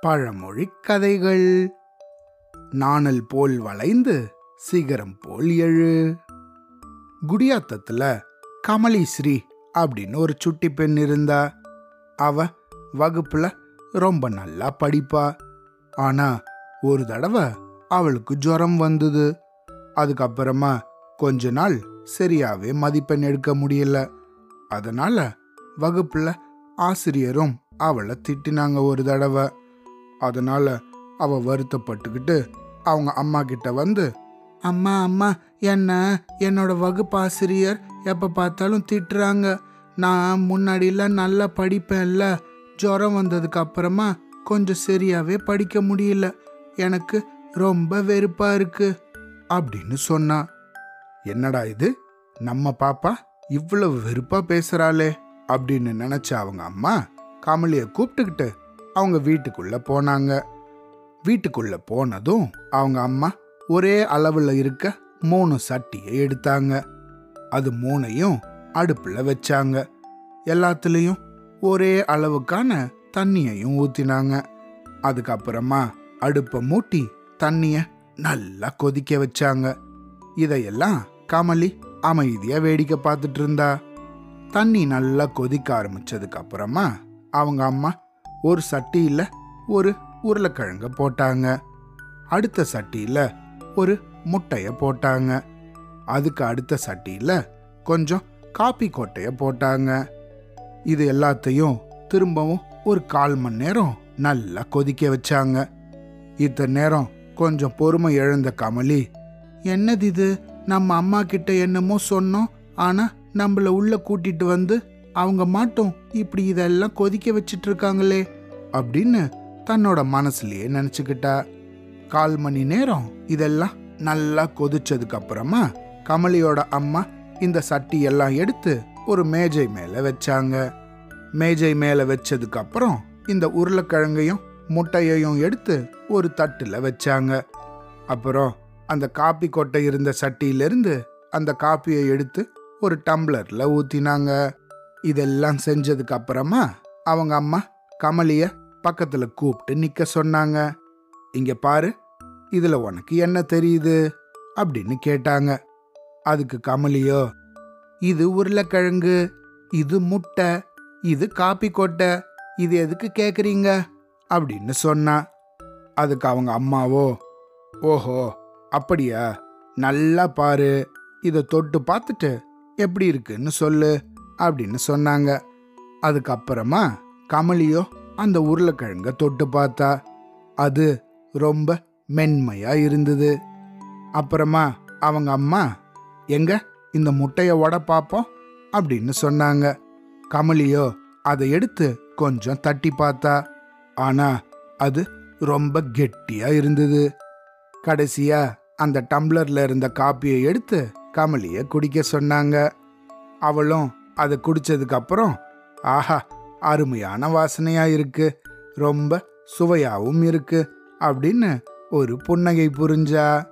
பழமொழி கதைகள். நாணல் போல் வளைந்து சிகரம் போல் எழு. குடியாத்தத்துல கமலி ஸ்ரீ அப்படின்னு ஒரு சுட்டி பெண் இருந்தா அவ வகுப்புல ரொம்ப நல்லா படிப்பா. ஆனா ஒரு தடவை அவளுக்கு ஜுரம் வந்தது. அதுக்கப்புறமா கொஞ்ச நாள் சரியாவே மதிப்பெண் எடுக்க முடியல. அதனால வகுப்புல ஆசிரியரும் அவளை திட்டினாங்க ஒரு தடவை. அதனால அவ வருத்தப்பட்டுக்கிட்டு அவங்க அம்மா கிட்ட வந்து அம்மா அம்மா என்ன? என்னோட வகுப்பாசிரியர் எப்போ எப்ப பார்த்தாலும் திட்டுறாங்க. நான் முன்னாடிலாம் நல்லா படிப்பேன்ல. ஜுரம் வந்ததுக்கு அப்புறமா கொஞ்சம் சரியாவே படிக்க முடியல. எனக்கு ரொம்ப வெறுப்பா இருக்கு. அப்படின்னு சொன்னா. என்னடா இது? நம்ம பாப்பா இவ்வளவு வெறுப்பா பேசுறாளே. அப்படின்னு நினச்ச அவங்க அம்மா கமலியை கூப்பிட்டுக்கிட்டு அவங்க வீட்டுக்குள்ளே போனாங்க. வீட்டுக்குள்ளே போனதும் அவங்க அம்மா ஒரே அளவில் இருக்க மூணு சட்டியை எடுத்தாங்க. அது மூணையும் அடுப்பில் வச்சாங்க. எல்லாத்துலேயும் ஒரே அளவுக்கான தண்ணியையும் ஊற்றினாங்க அதுக்கப்புறமா அடுப்பை மூட்டி தண்ணியை நல்லா கொதிக்க வச்சாங்க. இதையெல்லாம் கமலி அமைதியாக வேடிக்கை பார்த்துட்டு இருந்தா. தண்ணி நல்லா கொதிக்க ஆரம்பிச்சதுக்கு அப்புறமா அவங்க அம்மா ஒரு சட்டியில் ஒரு உருளைக்கிழங்க போட்டாங்க. அடுத்த சட்டியில் ஒரு முட்டையை போட்டாங்க. அதுக்கு அடுத்த சட்டியில் கொஞ்சம் காப்பி கொட்டையை போட்டாங்க. இது எல்லாத்தையும் திரும்பவும் ஒரு கால் மணி நேரம் நல்லா கொதிக்க வச்சாங்க. இத்தனை நேரம் கொஞ்சம் பொறுமை இழந்த கமலி என்னது இது? நம்ம அம்மா கிட்ட என்னமோ சொன்னோம் ஆனால் நம்மள உள்ளே கூட்டிட்டு வந்து அவங்க மாட்டோம் இப்படி இதெல்லாம் கொதிக்க வச்சிட்டு இருக்காங்களே அப்படின்னு தன்னோட மனசுலயே நினச்சிக்கிட்டா. கால் மணி நேரம் இதெல்லாம் நல்லா கொதிச்சதுக்கு அப்புறமா கமலியோட அம்மா இந்த சட்டி எல்லாம் எடுத்து ஒரு மேஜை மேலே வச்சாங்க. மேஜை மேலே வச்சதுக்கு அப்புறம் இந்த உருளைக்கிழங்கையும் முட்டையையும் எடுத்து ஒரு தட்டில் வச்சாங்க. அப்புறம் அந்த காப்பி கொட்டை இருந்த சட்டியிலிருந்து அந்த காப்பியை எடுத்து ஒரு டம்ளர்ல ஊத்தினாங்க. இதெல்லாம் செஞ்சதுக்கு அப்புறமா அவங்க அம்மா கமலிய பக்கத்துல கூப்பிட்டு நிக்க சொன்னாங்க. இங்க பாரு இதுல உனக்கு என்ன தெரியுது? அப்படின்னு கேட்டாங்க. அதுக்கு கமலியோ இது உருளைக்கிழங்கு இது முட்டை இது காப்பி கொட்டை இது எதுக்கு கேக்குறீங்க? அப்படின்னு சொன்னா. அதுக்கு அவங்க அம்மாவோ ஓஹோ அப்படியா? நல்லா பாரு இதை தொட்டு பார்த்துட்டு எப்படி இருக்குன்னு சொல்லு அப்படின்னு சொன்னாங்க. அதுக்கப்புறமா கமலியோ அந்த உருளைக்கிழங்க தொட்டு பார்த்தா அது ரொம்ப மென்மையா இருந்தது. அப்புறமா அவங்க அம்மா எங்க இந்த முட்டைய உட பார்ப்போம் அப்படின்னு சொன்னாங்க. கமலியோ அதை எடுத்து கொஞ்சம் தட்டி பார்த்தா ஆனா அது ரொம்ப கெட்டியா இருந்தது. கடைசியா அந்த டம்ளர்ல இருந்த காப்பியை எடுத்து கமலிய குடிக்க சொன்னாங்க. அவளும் அதை குடிச்சதுக்கு அப்புறம் ஆஹா அருமையான வாசனையா இருக்கு. ரொம்ப சுவையாவும் இருக்கு அப்படின்னு ஒரு புன்னகை புரிஞ்சா.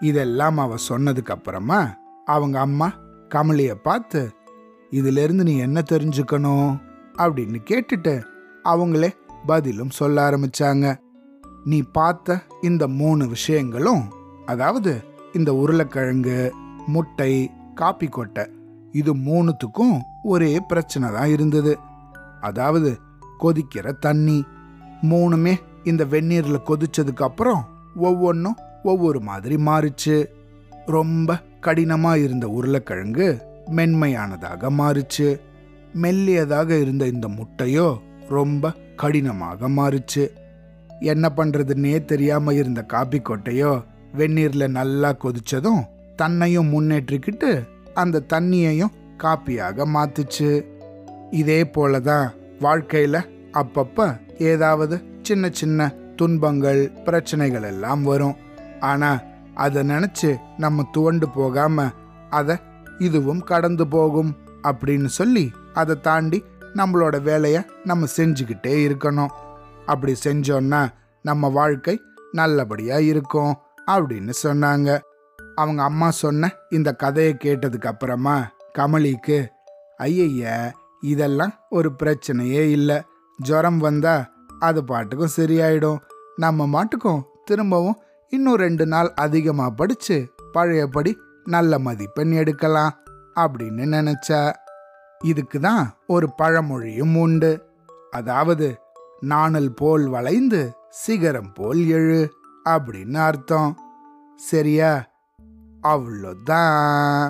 இதெல்லாம் அவ சொன்னதுக்கு அப்புறமா அவங்க அம்மா கமலிய பார்த்து இதிலிருந்து நீ என்ன தெரிஞ்சுக்கணும்? அப்படின்னு கேட்டுட்டு அவங்களே பதிலும் சொல்ல ஆரம்பிச்சாங்க. நீ பார்த்த இந்த மூணு விஷயங்களும் அதாவது இந்த உருளைக்கிழங்கு முட்டை காப்பி கொட்டை. இது மூணுத்துக்கும் ஒரே பிரச்சனை தான் இருந்தது. அதாவது கொதிக்கிற தண்ணி. மூணுமே இந்த வெந்நீரில் கொதிச்சதுக்கு அப்புறம் ஒவ்வொன்றும் ஒவ்வொரு மாதிரி மாறுச்சு. ரொம்ப கடினமாக இருந்த உருளைக்கிழங்கு மென்மையானதாக மாறுச்சு. மெல்லியதாக இருந்த இந்த முட்டையோ ரொம்ப கடினமாக மாறுச்சு. என்ன பண்ணுறதுன்னே தெரியாமல் இருந்த காப்பி கொட்டையோ வெந்நீரில் நல்லா கொதிச்சதும் தன்னையும் முன்னேற்றிக்கிட்டு அந்த தண்ணியையும் காப்பியாக மாத்துச்சு. இதே போலதான் வாழ்க்கையில அப்பப்ப ஏதாவது சின்ன சின்ன துன்பங்கள் பிரச்சனைகள் எல்லாம் வரும். ஆனா அதை நினைச்சு நம்ம துவண்டு போகாம அதை இதுவும் கடந்து போகும் அப்படின்னு சொல்லி அதை தாண்டி நம்மளோட வேலையை நம்ம செஞ்சுக்கிட்டே இருக்கணும். அப்படி செஞ்சோன்னா நம்ம வாழ்க்கை நல்லபடியா இருக்கும் அப்படின்னு சொன்னாங்க. அவங்க அம்மா சொன்ன இந்த கதையை கேட்டதுக்கு அப்புறமா கமலிக்கு ஐயய்ய இதெல்லாம் ஒரு பிரச்சனையே இல்லை. ஜுரம் வந்தா அது பாட்டுக்கும் சரியாயிடும். நம்ம மாட்டுக்கும் திரும்பவும் இன்னும் ரெண்டு நாள் அதிகமாக படிச்சு பழையபடி நல்ல மதிப்பெண் எடுக்கலாம் அப்படின்னு நினைச்சா. இதுக்கு தான் ஒரு பழமொழியும் உண்டு. அதாவது நாணல் போல் வளைந்து சிகரம் போல் எழு அப்படின்னு அர்த்தம். சரியா? அவ்வளோதான்